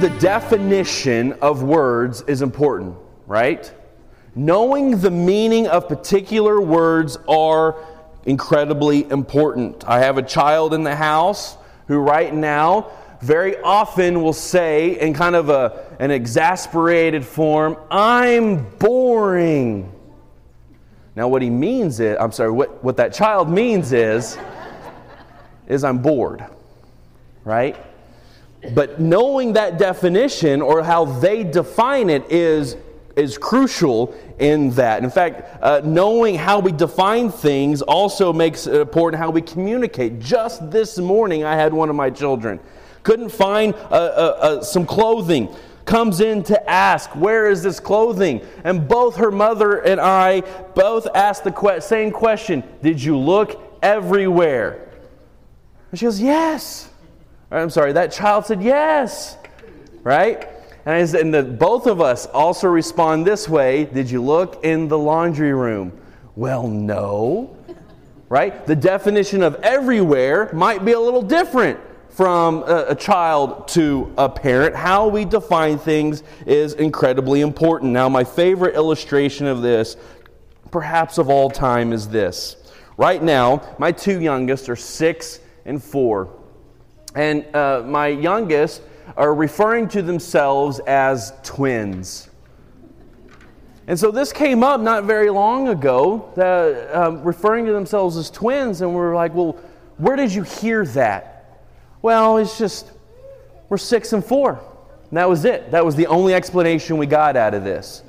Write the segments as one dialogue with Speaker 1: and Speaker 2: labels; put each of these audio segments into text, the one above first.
Speaker 1: the definition of words is important, right? Knowing the meaning of particular words are incredibly important. I have a child in the house who, right now, very often will say, in kind of a, an exasperated form, I'm boring. Now, what he means is, I'm sorry, what, what that child means is, is I'm bored, right? But knowing that definition or how they define it is, is crucial in that. In fact, uh, knowing how we define things also makes it important how we communicate. Just this morning, I had one of my children. Couldn't find uh, uh, uh some clothing comes in to ask, Where is this clothing? And both her mother and I both asked the que- same question Did you look everywhere? And she goes, Yes. I'm sorry, that child said yes, right? And, said, and the, both of us also respond this way Did you look in the laundry room? Well, no, right? The definition of everywhere might be a little different from a, a, child to a parent. How we define things is incredibly important. Now, my favorite illustration of this, perhaps of all time, is this. Right now, my two youngest are six and four. And uh, my youngest are referring to themselves as twins. And so this came up not very long ago, uh, referring to themselves as twins, and we are like, well, where did you hear that? Well, it's just, we're six and four. And that was it. That was the only explanation we got out of this.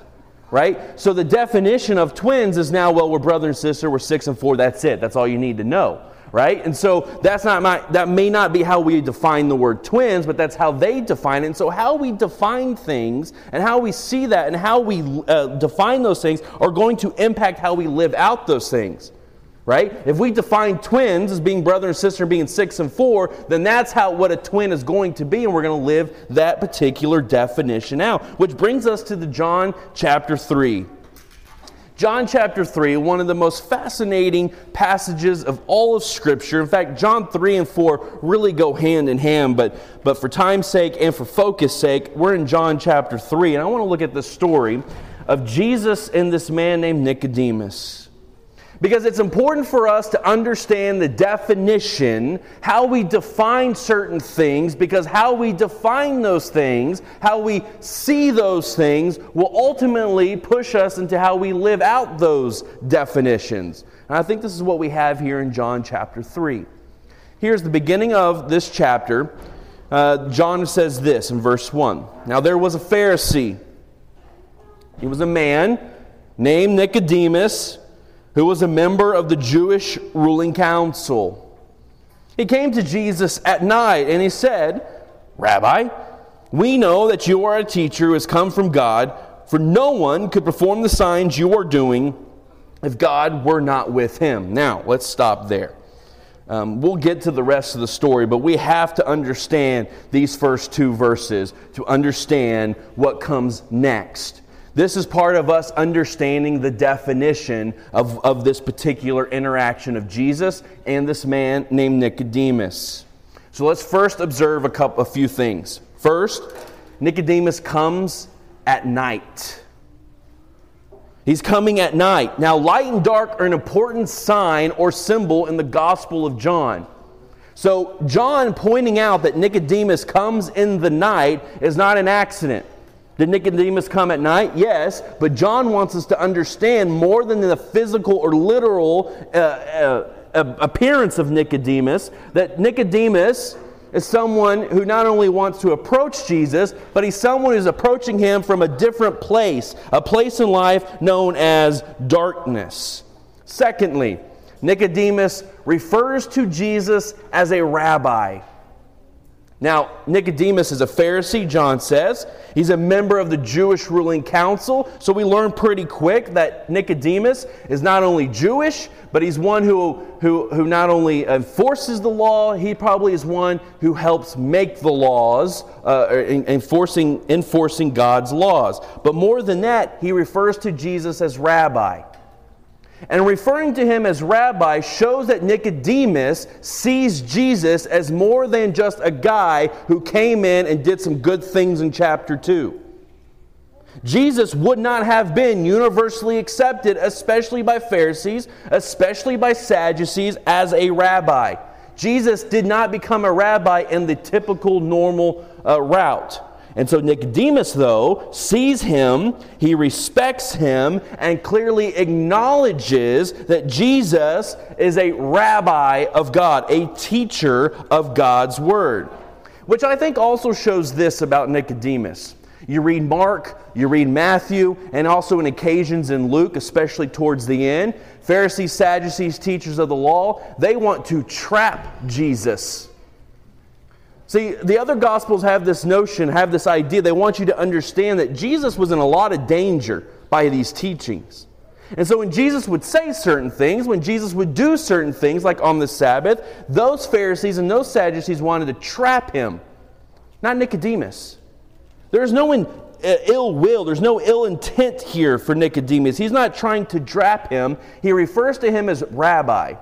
Speaker 1: Right? So the definition of twins is now, well, we're brother and sister, we're six and four, that's it. That's all you need to know right? And so that's not my, that may not be how we define the word twins, but that's how they define it. And so how we define things and how we see that and how we uh, define those things are going to impact how we live out those things. Right? If we define twins as being brother and sister being six and four, then that's how what a twin is going to be, and we're going to live that particular definition out. Which brings us to the John chapter 3. John chapter 3, one of the most fascinating passages of all of Scripture. In fact, John 3 and 4 really go hand in hand, but, but for time's sake and for focus sake, we're in John chapter 3, and I want to look at the story of Jesus and this man named Nicodemus. Because it's important for us to understand the definition, how we define certain things, because how we define those things, how we see those things, will ultimately push us into how we live out those definitions. And I think this is what we have here in John chapter 3. Here's the beginning of this chapter. Uh, John says this in verse 1 Now there was a Pharisee, he was a man named Nicodemus who was a member of the Jewish ruling council. He came to Jesus at night and he said, Rabbi, we know that you are a teacher who has come from God, for no one could perform the signs you are doing if God were not with him. Now, let's stop there. Um, we'll get to the rest of the story, but we have to understand these first two verses to understand what comes next. This is part of us understanding the definition of, of this particular interaction of Jesus and this man named Nicodemus. So let's first observe a, couple, a few things. First, Nicodemus comes at night. He's coming at night. Now, light and dark are an important sign or symbol in the Gospel of John. So, John pointing out that Nicodemus comes in the night is not an accident. Did Nicodemus come at night? Yes, but John wants us to understand more than the physical or literal uh, uh, appearance of Nicodemus, that Nicodemus is someone who not only wants to approach Jesus, but he's someone who's approaching him from a different place, a place in life known as darkness. Secondly, Nicodemus refers to Jesus as a rabbi. Now, Nicodemus is a Pharisee, John says. He's a member of the Jewish ruling council. So we learn pretty quick that Nicodemus is not only Jewish, but he's one who, who, who not only enforces the law, he probably is one who helps make the laws, uh, enforcing, enforcing God's laws. But more than that, he refers to Jesus as rabbi. And referring to him as rabbi shows that Nicodemus sees Jesus as more than just a guy who came in and did some good things in chapter 2. Jesus would not have been universally accepted, especially by Pharisees, especially by Sadducees, as a rabbi. Jesus did not become a rabbi in the typical normal uh, route. And so Nicodemus, though, sees him, he respects him, and clearly acknowledges that Jesus is a rabbi of God, a teacher of God's word. Which I think also shows this about Nicodemus. You read Mark, you read Matthew, and also in occasions in Luke, especially towards the end. Pharisees, Sadducees, teachers of the law, they want to trap Jesus. See, the other gospels have this notion, have this idea. They want you to understand that Jesus was in a lot of danger by these teachings. And so when Jesus would say certain things, when Jesus would do certain things, like on the Sabbath, those Pharisees and those Sadducees wanted to trap him, not Nicodemus. There's no in, uh, ill will, there's no ill intent here for Nicodemus. He's not trying to trap him, he refers to him as rabbi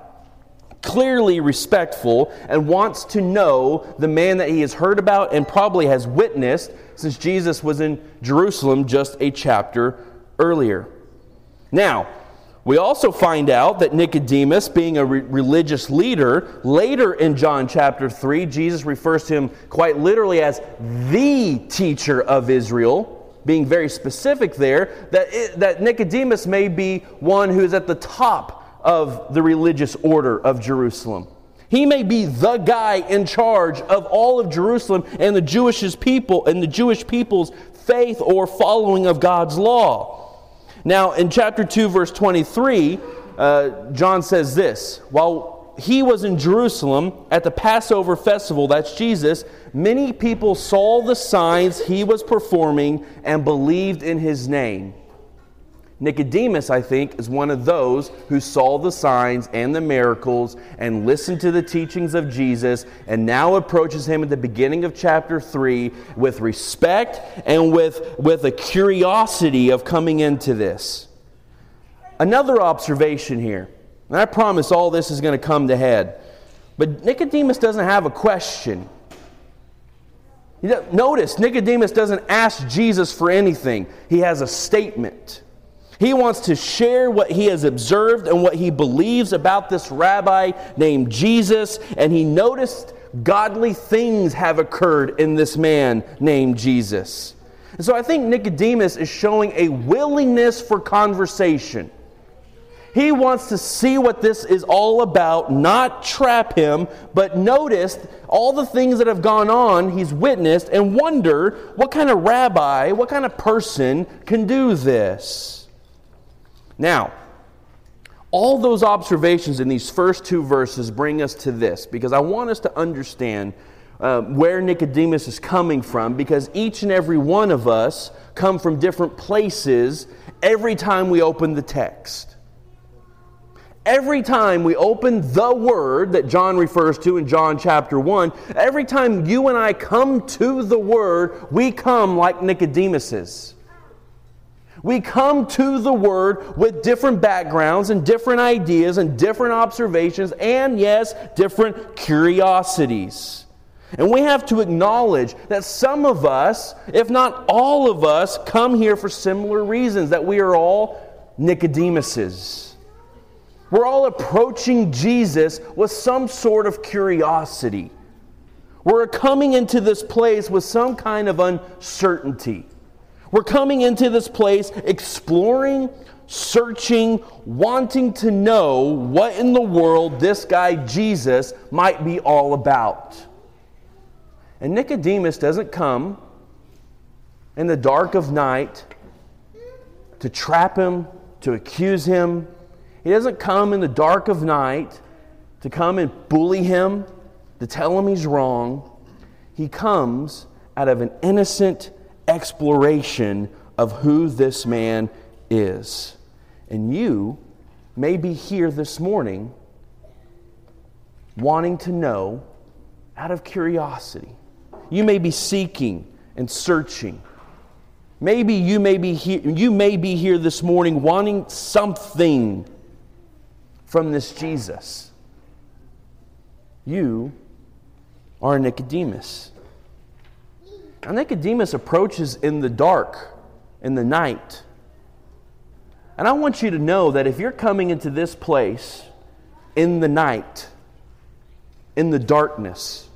Speaker 1: clearly respectful and wants to know the man that he has heard about and probably has witnessed since Jesus was in Jerusalem just a chapter earlier. Now, we also find out that Nicodemus, being a re- religious leader, later in John chapter 3, Jesus refers to him quite literally as the teacher of Israel being very specific there, that, it, that Nicodemus may be one who is at the top of the religious order of Jerusalem. He may be the guy in charge of all of Jerusalem and the Jewish people and the Jewish people's faith or following of God's law. Now, in chapter 2, verse 23, uh, John says this While he was in Jerusalem at the Passover festival, that's Jesus, many people saw the signs he was performing and believed in his name. Nicodemus, I think, is one of those who saw the signs and the miracles and listened to the teachings of Jesus and now approaches him at the beginning of chapter 3 with respect and with, with a curiosity of coming into this. Another observation here, and I promise all this is going to come to head, but Nicodemus doesn't have a question. Notice, Nicodemus doesn't ask Jesus for anything, he has a statement. He wants to share what he has observed and what he believes about this rabbi named Jesus, and he noticed godly things have occurred in this man named Jesus. And so I think Nicodemus is showing a willingness for conversation. He wants to see what this is all about, not trap him, but notice all the things that have gone on, he's witnessed, and wonder what kind of rabbi, what kind of person can do this. Now, all those observations in these first two verses bring us to this because I want us to understand uh, where Nicodemus is coming from because each and every one of us come from different places every time we open the text. Every time we open the word that John refers to in John chapter 1, every time you and I come to the word, we come like Nicodemuses. We come to the Word with different backgrounds and different ideas and different observations and, yes, different curiosities. And we have to acknowledge that some of us, if not all of us, come here for similar reasons, that we are all Nicodemuses. We're all approaching Jesus with some sort of curiosity. We're coming into this place with some kind of uncertainty. We're coming into this place exploring, searching, wanting to know what in the world this guy Jesus might be all about. And Nicodemus doesn't come in the dark of night to trap him, to accuse him. He doesn't come in the dark of night to come and bully him, to tell him he's wrong. He comes out of an innocent exploration of who this man is. And you may be here this morning wanting to know out of curiosity. You may be seeking and searching. Maybe you may be here, you may be here this morning wanting something from this Jesus. You are Nicodemus. Now, Nicodemus approaches in the dark, in the night. And I want you to know that if you're coming into this place in the night, in the darkness,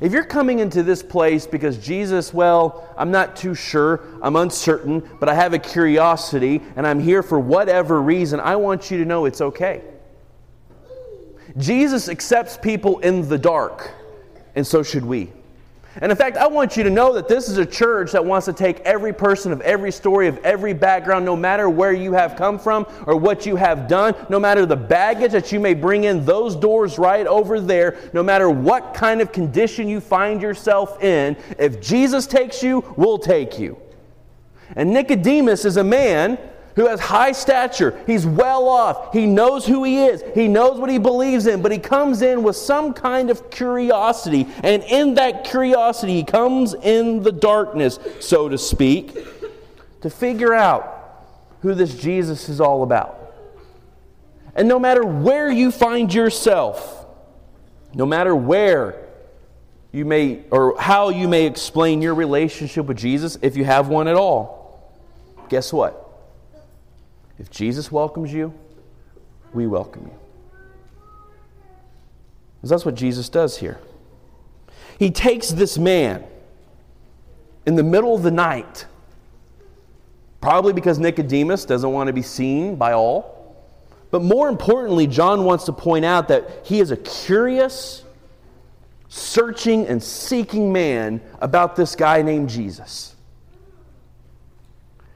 Speaker 1: if you're coming into this place because Jesus, well, I'm not too sure, I'm uncertain, but I have a curiosity and I'm here for whatever reason, I want you to know it's okay. Jesus accepts people in the dark, and so should we. And in fact, I want you to know that this is a church that wants to take every person of every story, of every background, no matter where you have come from or what you have done, no matter the baggage that you may bring in those doors right over there, no matter what kind of condition you find yourself in, if Jesus takes you, we'll take you. And Nicodemus is a man who has high stature. He's well off. He knows who he is. He knows what he believes in, but he comes in with some kind of curiosity. And in that curiosity, he comes in the darkness, so to speak, to figure out who this Jesus is all about. And no matter where you find yourself, no matter where you may or how you may explain your relationship with Jesus, if you have one at all, guess what? If Jesus welcomes you, we welcome you. Because that's what Jesus does here. He takes this man in the middle of the night, probably because Nicodemus doesn't want to be seen by all. But more importantly, John wants to point out that he is a curious, searching, and seeking man about this guy named Jesus.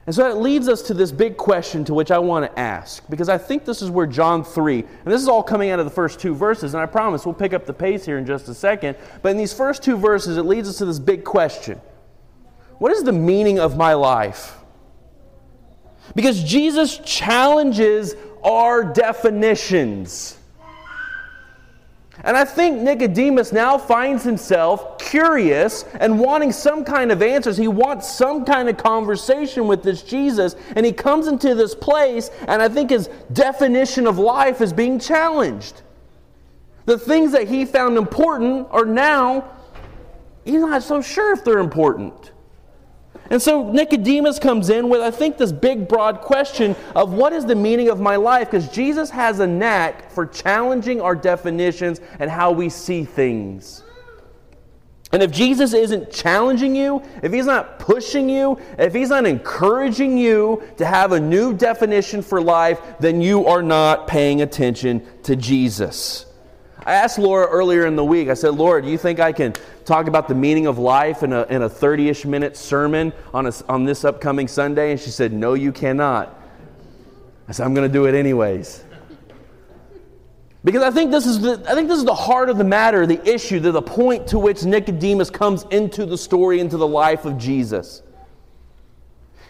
Speaker 1: And so that leads us to this big question to which I want to ask, because I think this is where John 3, and this is all coming out of the first two verses, and I promise we'll pick up the pace here in just a second. But in these first two verses, it leads us to this big question What is the meaning of my life? Because Jesus challenges our definitions. And I think Nicodemus now finds himself curious and wanting some kind of answers. He wants some kind of conversation with this Jesus. And he comes into this place, and I think his definition of life is being challenged. The things that he found important are now, he's not so sure if they're important. And so Nicodemus comes in with, I think, this big, broad question of what is the meaning of my life? Because Jesus has a knack for challenging our definitions and how we see things. And if Jesus isn't challenging you, if he's not pushing you, if he's not encouraging you to have a new definition for life, then you are not paying attention to Jesus. I asked Laura earlier in the week, I said, Laura, do you think I can talk about the meaning of life in a, in a 30 ish minute sermon on, a, on this upcoming Sunday? And she said, No, you cannot. I said, I'm going to do it anyways. Because I think, this is the, I think this is the heart of the matter, the issue, the, the point to which Nicodemus comes into the story, into the life of Jesus.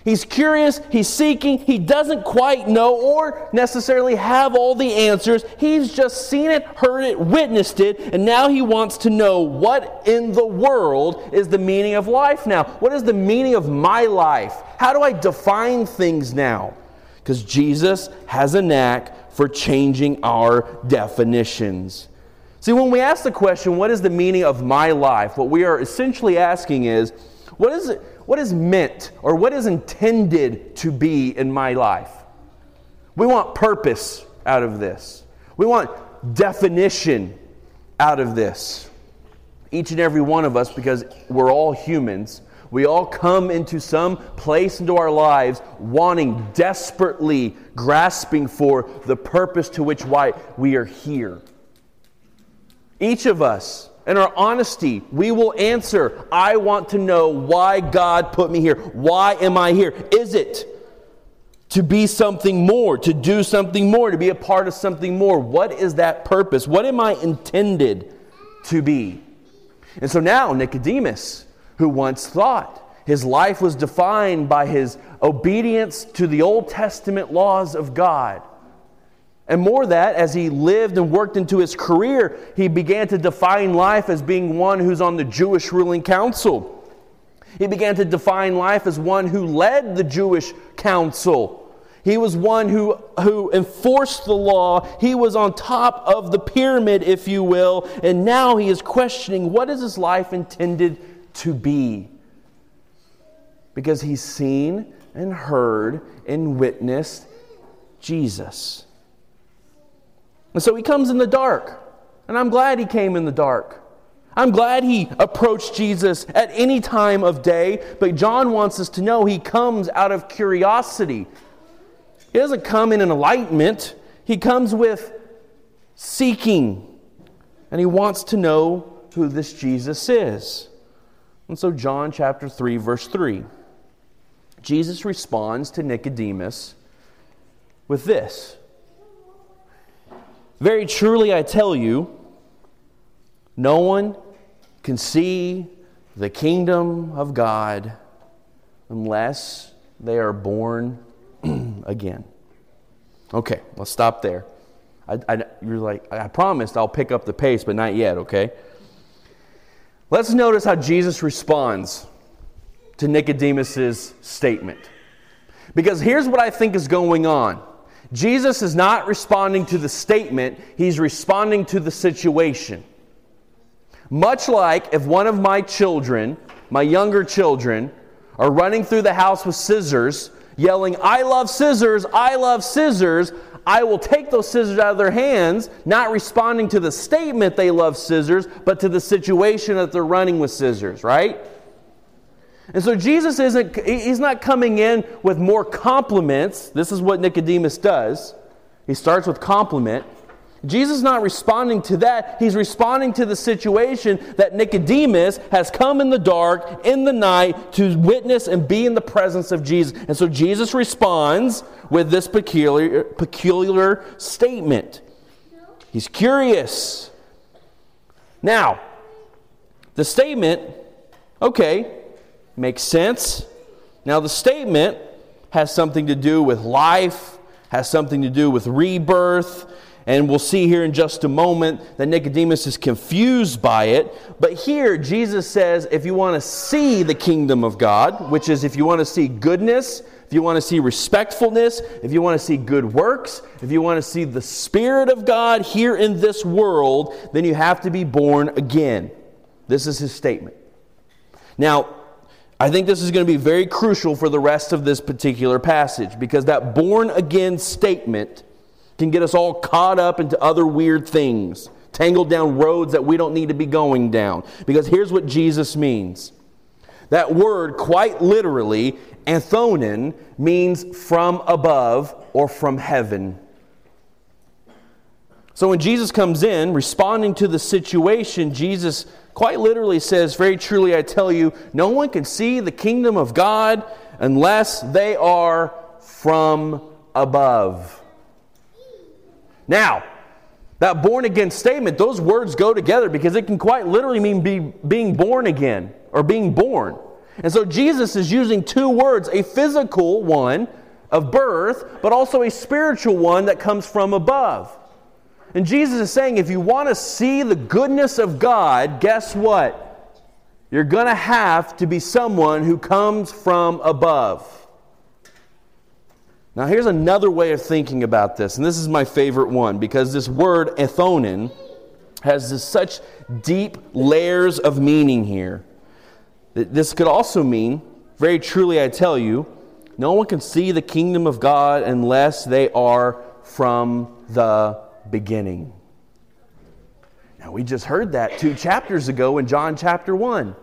Speaker 1: He's curious, he's seeking, he doesn't quite know or necessarily have all the answers. He's just seen it, heard it, witnessed it, and now he wants to know what in the world is the meaning of life now? What is the meaning of my life? How do I define things now? Because Jesus has a knack for changing our definitions. See, when we ask the question, what is the meaning of my life? What we are essentially asking is, what is it? What is meant or what is intended to be in my life. We want purpose out of this, we want definition out of this. Each and every one of us, because we're all humans, we all come into some place into our lives wanting, desperately grasping for the purpose to which why we are here. Each of us and our honesty, we will answer, I want to know why God put me here. Why am I here? Is it to be something more, to do something more, to be a part of something more? What is that purpose? What am I intended to be? And so now, Nicodemus, who once thought his life was defined by his obedience to the Old Testament laws of God, and more that, as he lived and worked into his career, he began to define life as being one who's on the Jewish ruling council. He began to define life as one who led the Jewish council. He was one who, who enforced the law. He was on top of the pyramid, if you will. And now he is questioning what is his life intended to be? Because he's seen and heard and witnessed Jesus. And so he comes in the dark. And I'm glad he came in the dark. I'm glad he approached Jesus at any time of day, but John wants us to know he comes out of curiosity. He doesn't come in enlightenment, he comes with seeking. And he wants to know who this Jesus is. And so, John chapter 3, verse 3, Jesus responds to Nicodemus with this Very truly, I tell you, no one can see the kingdom of God unless they are born again. Okay, let's stop there. I, I, you're like, I promised I'll pick up the pace, but not yet, okay? Let's notice how Jesus responds to Nicodemus's statement. Because here's what I think is going on. Jesus is not responding to the statement, he's responding to the situation. Much like if one of my children, my younger children, are running through the house with scissors yelling, I love scissors, I love scissors, I will take those scissors out of their hands, not responding to the statement they love scissors, but to the situation that they're running with scissors, right? And so Jesus isn't, he's not coming in with more compliments. This is what Nicodemus does. He starts with compliment. Jesus is not responding to that. He's responding to the situation that Nicodemus has come in the dark, in the night, to witness and be in the presence of Jesus. And so Jesus responds with this peculiar, peculiar statement. He's curious. Now, the statement, okay, makes sense. Now, the statement has something to do with life, has something to do with rebirth and we'll see here in just a moment that Nicodemus is confused by it. But here, Jesus says if you want to see the kingdom of God, which is if you want to see goodness, if you want to see respectfulness, if you want to see good works, if you want to see the Spirit of God here in this world, then you have to be born again. This is his statement. Now, I think this is going to be very crucial for the rest of this particular passage because that born again statement can get us all caught up into other weird things, tangled down roads that we don't need to be going down. Because here's what Jesus means that word, quite literally, anthonin, means from above or from heaven. So when Jesus comes in, responding to the situation, Jesus quite literally says, Very truly I tell you, no one can see the kingdom of God unless they are from above. Now, that born again statement, those words go together because it can quite literally mean be, being born again or being born. And so Jesus is using two words a physical one of birth, but also a spiritual one that comes from above. And Jesus is saying if you want to see the goodness of God, guess what? You're going to have to be someone who comes from above. Now, here's another way of thinking about this, and this is my favorite one because this word ethonin has this, such deep layers of meaning here. This could also mean, very truly I tell you, no one can see the kingdom of God unless they are from the beginning. Now, we just heard that two chapters ago in John chapter 1.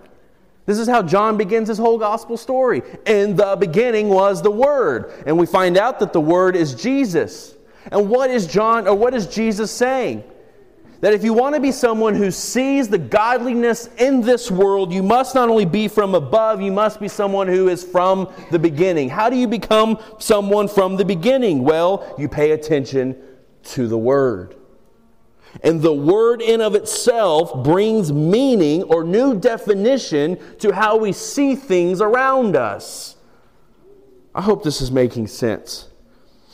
Speaker 1: This is how John begins his whole gospel story. In the beginning was the Word. And we find out that the Word is Jesus. And what is John, or what is Jesus saying? That if you want to be someone who sees the godliness in this world, you must not only be from above, you must be someone who is from the beginning. How do you become someone from the beginning? Well, you pay attention to the Word. And the word in of itself brings meaning or new definition to how we see things around us. I hope this is making sense.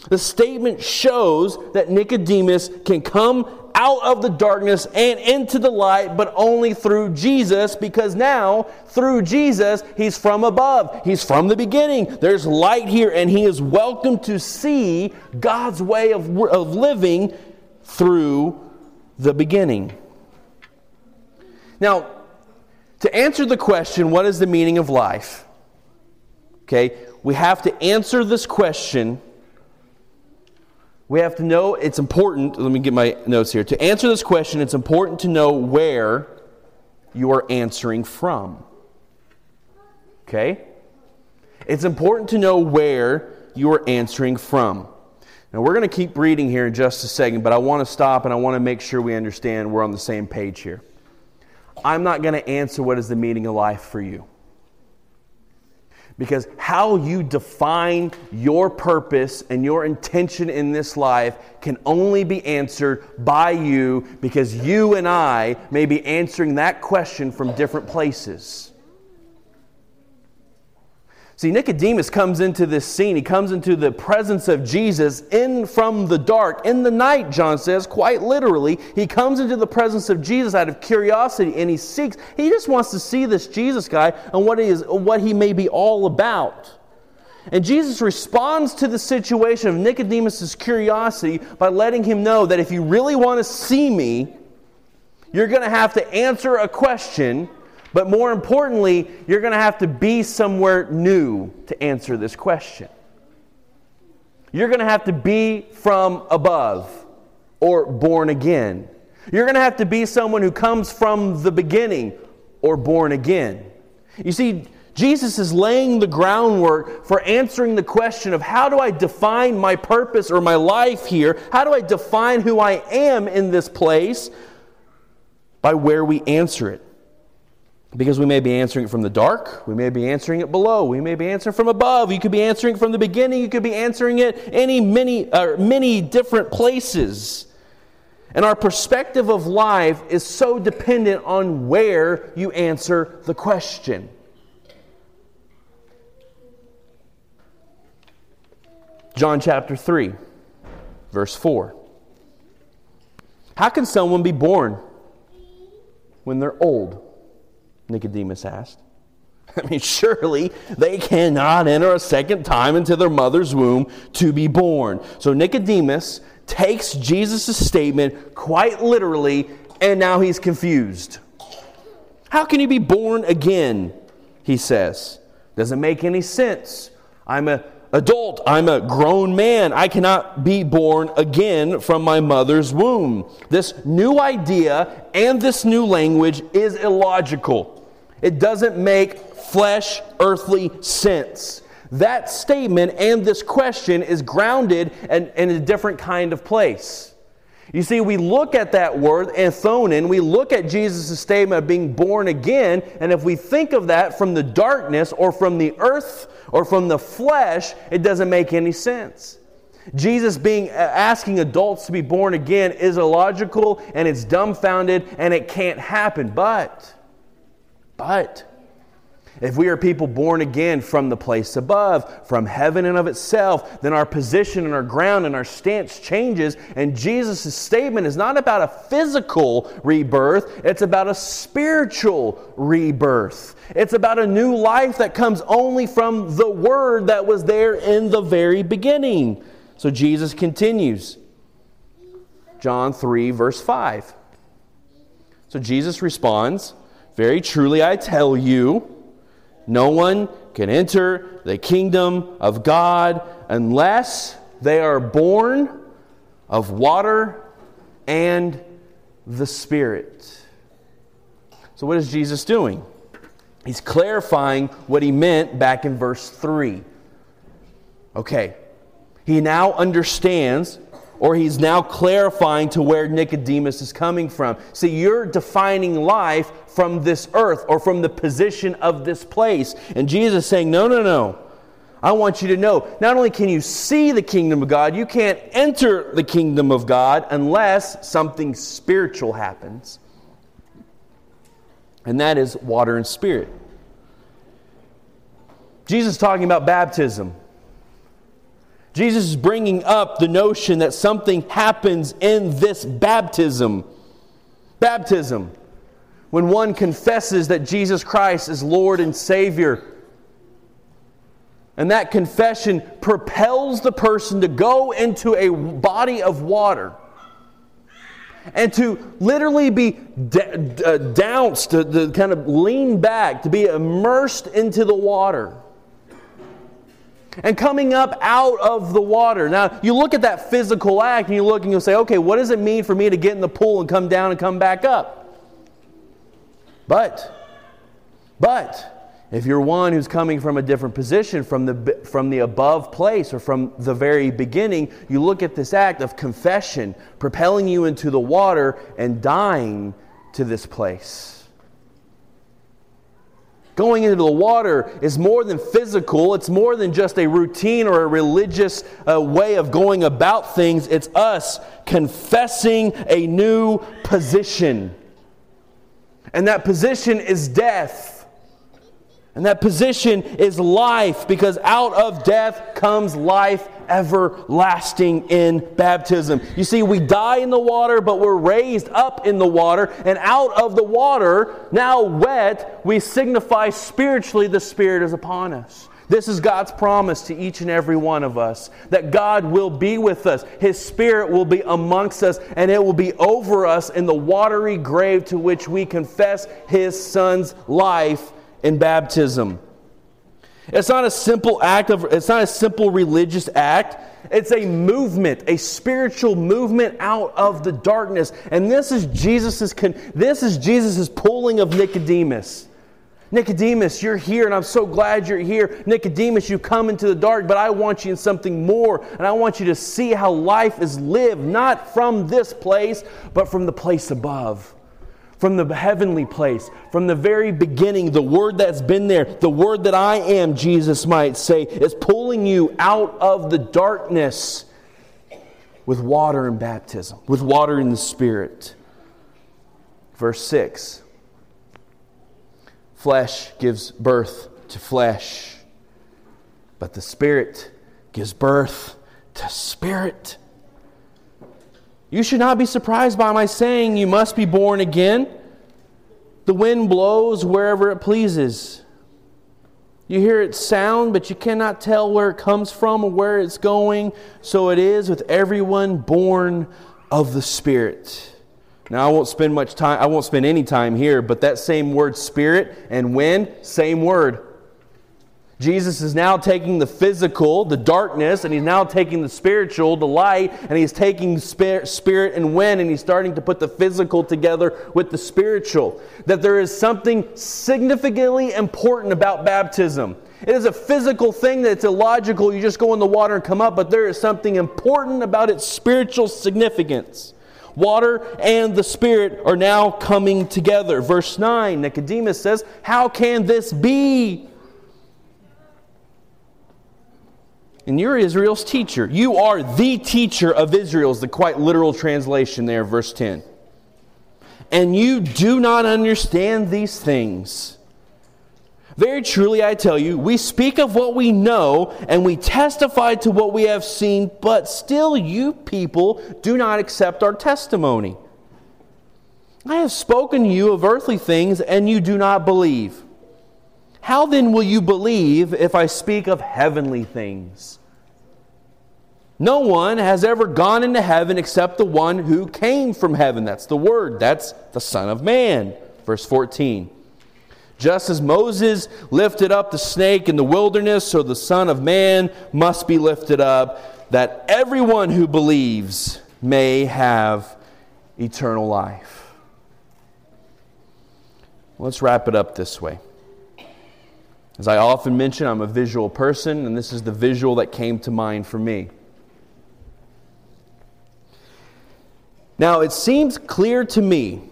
Speaker 1: The statement shows that Nicodemus can come out of the darkness and into the light, but only through Jesus, because now, through Jesus, he's from above. He's from the beginning. There's light here, and he is welcome to see God's way of, of living through the beginning. Now, to answer the question, what is the meaning of life? Okay, we have to answer this question. We have to know it's important. Let me get my notes here. To answer this question, it's important to know where you are answering from. Okay? It's important to know where you are answering from. Now, we're going to keep reading here in just a second, but I want to stop and I want to make sure we understand we're on the same page here. I'm not going to answer what is the meaning of life for you. Because how you define your purpose and your intention in this life can only be answered by you because you and I may be answering that question from different places. See, Nicodemus comes into this scene. He comes into the presence of Jesus in from the dark, in the night, John says, quite literally. He comes into the presence of Jesus out of curiosity and he seeks, he just wants to see this Jesus guy and what he, is, what he may be all about. And Jesus responds to the situation of Nicodemus' curiosity by letting him know that if you really want to see me, you're going to have to answer a question but more importantly, you're going to have to be somewhere new to answer this question. You're going to have to be from above or born again. You're going to have to be someone who comes from the beginning or born again. You see, Jesus is laying the groundwork for answering the question of how do I define my purpose or my life here? How do I define who I am in this place? By where we answer it. Because we may be answering it from the dark, we may be answering it below, we may be answering from above, you could be answering from the beginning, you could be answering it any many uh, many different places. And our perspective of life is so dependent on where you answer the question. John chapter 3, verse 4. How can someone be born when they're old? Nicodemus asked. I mean, surely they cannot enter a second time into their mother's womb to be born. So Nicodemus takes Jesus' statement quite literally, and now he's confused. How can you be born again? He says. Doesn't make any sense. I'm a adult. I'm a grown man. I cannot be born again from my mother's womb. This new idea and this new language is illogical. It doesn't make flesh, earthly sense. That statement and this question is grounded in, in, a different kind of place. You see, we look at that word, anthonin, we look at Jesus' statement of being born again, and if we think of that from the darkness or from the earth or from the flesh, it doesn't make any sense. Jesus being uh, asking adults to be born again is illogical and it's dumbfounded and it can't happen. But but if we are people born again from the place above, from heaven and of itself, then our position and our ground and our stance changes. And Jesus' statement is not about a physical rebirth, it's about a spiritual rebirth. It's about a new life that comes only from the Word that was there in the very beginning. So Jesus continues. John 3, verse 5. So Jesus responds. Very truly, I tell you, no one can enter the kingdom of God unless they are born of water and the Spirit. So, what is Jesus doing? He's clarifying what he meant back in verse 3. Okay, he now understands or he's now clarifying to where Nicodemus is coming from. See, you're defining life from this earth or from the position of this place. And Jesus saying, No, no, no. I want you to know not only can you see the kingdom of God, you can't enter the kingdom of God unless something spiritual happens. And that is water and spirit. Jesus talking about baptism. Jesus is bringing up the notion that something happens in this baptism. Baptism. When one confesses that Jesus Christ is Lord and Savior. And that confession propels the person to go into a body of water and to literally be d- uh, doused, to, to kind of lean back, to be immersed into the water and coming up out of the water. Now, you look at that physical act and you look and you say, okay, what does it mean for me to get in the pool and come down and come back up? But, but, if you're one who's coming from a different position, from the, from the above place or from the very beginning, you look at this act of confession propelling you into the water and dying to this place. Going into the water is more than physical, it's more than just a routine or a religious uh, way of going about things. It's us confessing a new position. And that position is death. And that position is life because out of death comes life everlasting in baptism. You see, we die in the water, but we're raised up in the water. And out of the water, now wet, we signify spiritually the Spirit is upon us. This is God's promise to each and every one of us that God will be with us. His Spirit will be amongst us, and it will be over us in the watery grave to which we confess His Son's life in baptism. It's not a simple act of it's not a simple religious act. It's a movement, a spiritual movement out of the darkness. And this is Jesus's this is Jesus's pulling of Nicodemus. Nicodemus, you're here, and I'm so glad you're here. Nicodemus, you come into the dark, but I want you in something more, and I want you to see how life is lived, not from this place, but from the place above from the heavenly place, from the very beginning, the word that's been there, the word that I am, Jesus might say, is pulling you out of the darkness with water and baptism, with water in the Spirit. Verse 6 Flesh gives birth to flesh, but the Spirit gives birth to spirit. You should not be surprised by my saying, You must be born again. The wind blows wherever it pleases. You hear its sound, but you cannot tell where it comes from or where it's going. So it is with everyone born of the Spirit. Now, I won't spend much time, I won't spend any time here, but that same word, spirit and wind, same word. Jesus is now taking the physical, the darkness, and he's now taking the spiritual, the light, and he's taking spirit and wind, and he's starting to put the physical together with the spiritual. That there is something significantly important about baptism. It is a physical thing that's illogical. You just go in the water and come up, but there is something important about its spiritual significance. Water and the Spirit are now coming together. Verse 9 Nicodemus says, How can this be? And you're Israel's teacher. You are the teacher of Israel, is the quite literal translation there, verse 10. And you do not understand these things. Very truly, I tell you, we speak of what we know and we testify to what we have seen, but still you people do not accept our testimony. I have spoken to you of earthly things and you do not believe. How then will you believe if I speak of heavenly things? No one has ever gone into heaven except the one who came from heaven. That's the Word. That's the Son of Man. Verse 14. Just as Moses lifted up the snake in the wilderness, so the Son of Man must be lifted up, that everyone who believes may have eternal life. Let's wrap it up this way. As I often mention, I'm a visual person, and this is the visual that came to mind for me. Now, it seems clear to me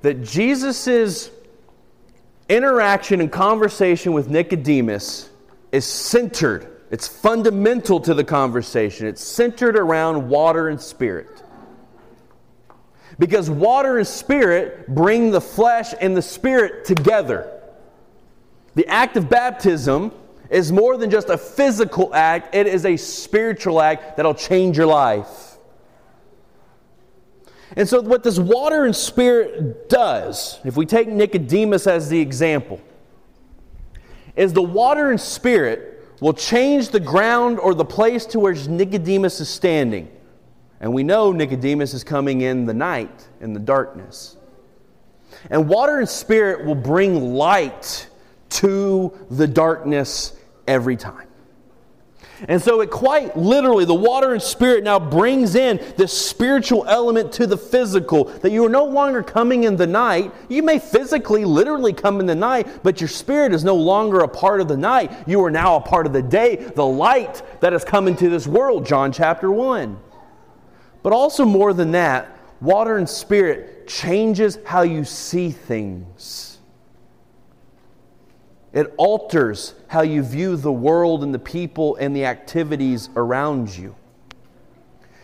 Speaker 1: that Jesus' interaction and conversation with Nicodemus is centered, it's fundamental to the conversation. It's centered around water and spirit. Because water and spirit bring the flesh and the spirit together. The act of baptism is more than just a physical act, it is a spiritual act that'll change your life. And so, what this water and spirit does, if we take Nicodemus as the example, is the water and spirit will change the ground or the place to where Nicodemus is standing. And we know Nicodemus is coming in the night, in the darkness. And water and spirit will bring light to the darkness every time. And so it quite literally, the water and spirit now brings in this spiritual element to the physical, that you are no longer coming in the night. You may physically, literally come in the night, but your spirit is no longer a part of the night. You are now a part of the day, the light that has come into this world, John chapter 1. But also more than that, water and spirit changes how you see things. It alters how you view the world and the people and the activities around you.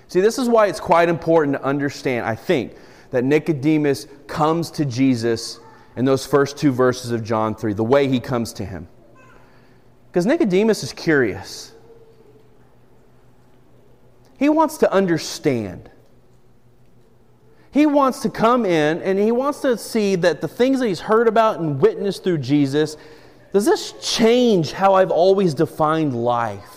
Speaker 1: See, this is why it's quite important to understand, I think, that Nicodemus comes to Jesus in those first two verses of John 3, the way he comes to him. Because Nicodemus is curious. He wants to understand. He wants to come in and he wants to see that the things that he's heard about and witnessed through Jesus does this change how I've always defined life?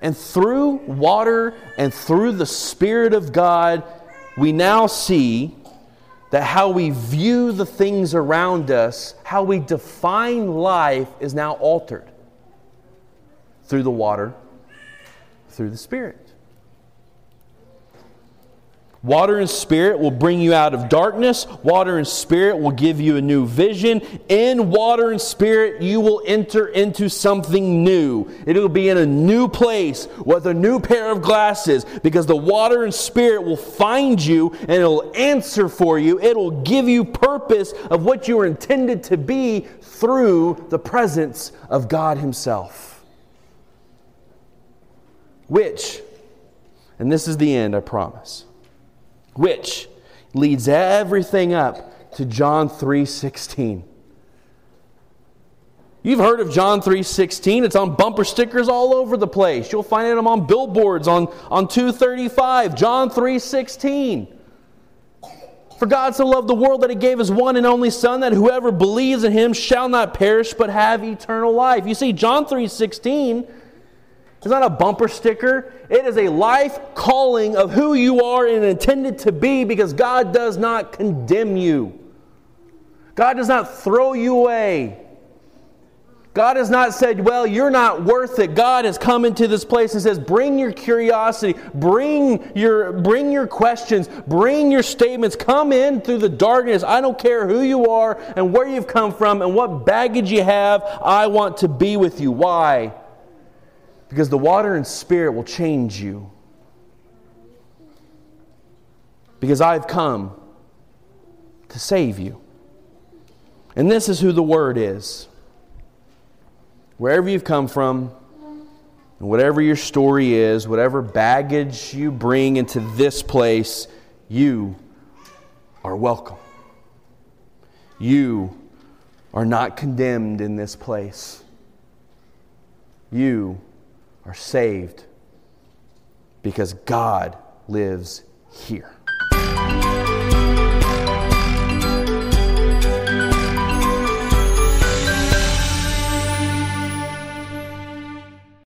Speaker 1: And through water and through the Spirit of God, we now see that how we view the things around us, how we define life, is now altered through the water, through the Spirit. Water and spirit will bring you out of darkness. Water and spirit will give you a new vision. In water and spirit, you will enter into something new. It'll be in a new place with a new pair of glasses because the water and spirit will find you and it'll answer for you. It'll give you purpose of what you were intended to be through the presence of God Himself. Which, and this is the end, I promise which leads everything up to John 3:16. You've heard of John 3:16. It's on bumper stickers all over the place. You'll find them on billboards on, on 235. John 3:16. For God so loved the world that he gave his one and only son that whoever believes in him shall not perish but have eternal life. You see John 3:16 it's not a bumper sticker. It is a life calling of who you are and intended to be because God does not condemn you. God does not throw you away. God has not said, Well, you're not worth it. God has come into this place and says, Bring your curiosity, bring your, bring your questions, bring your statements. Come in through the darkness. I don't care who you are and where you've come from and what baggage you have. I want to be with you. Why? Because the water and spirit will change you. Because I've come to save you. And this is who the Word is. Wherever you've come from, and whatever your story is, whatever baggage you bring into this place, you are welcome. You are not condemned in this place. You are saved because God lives here.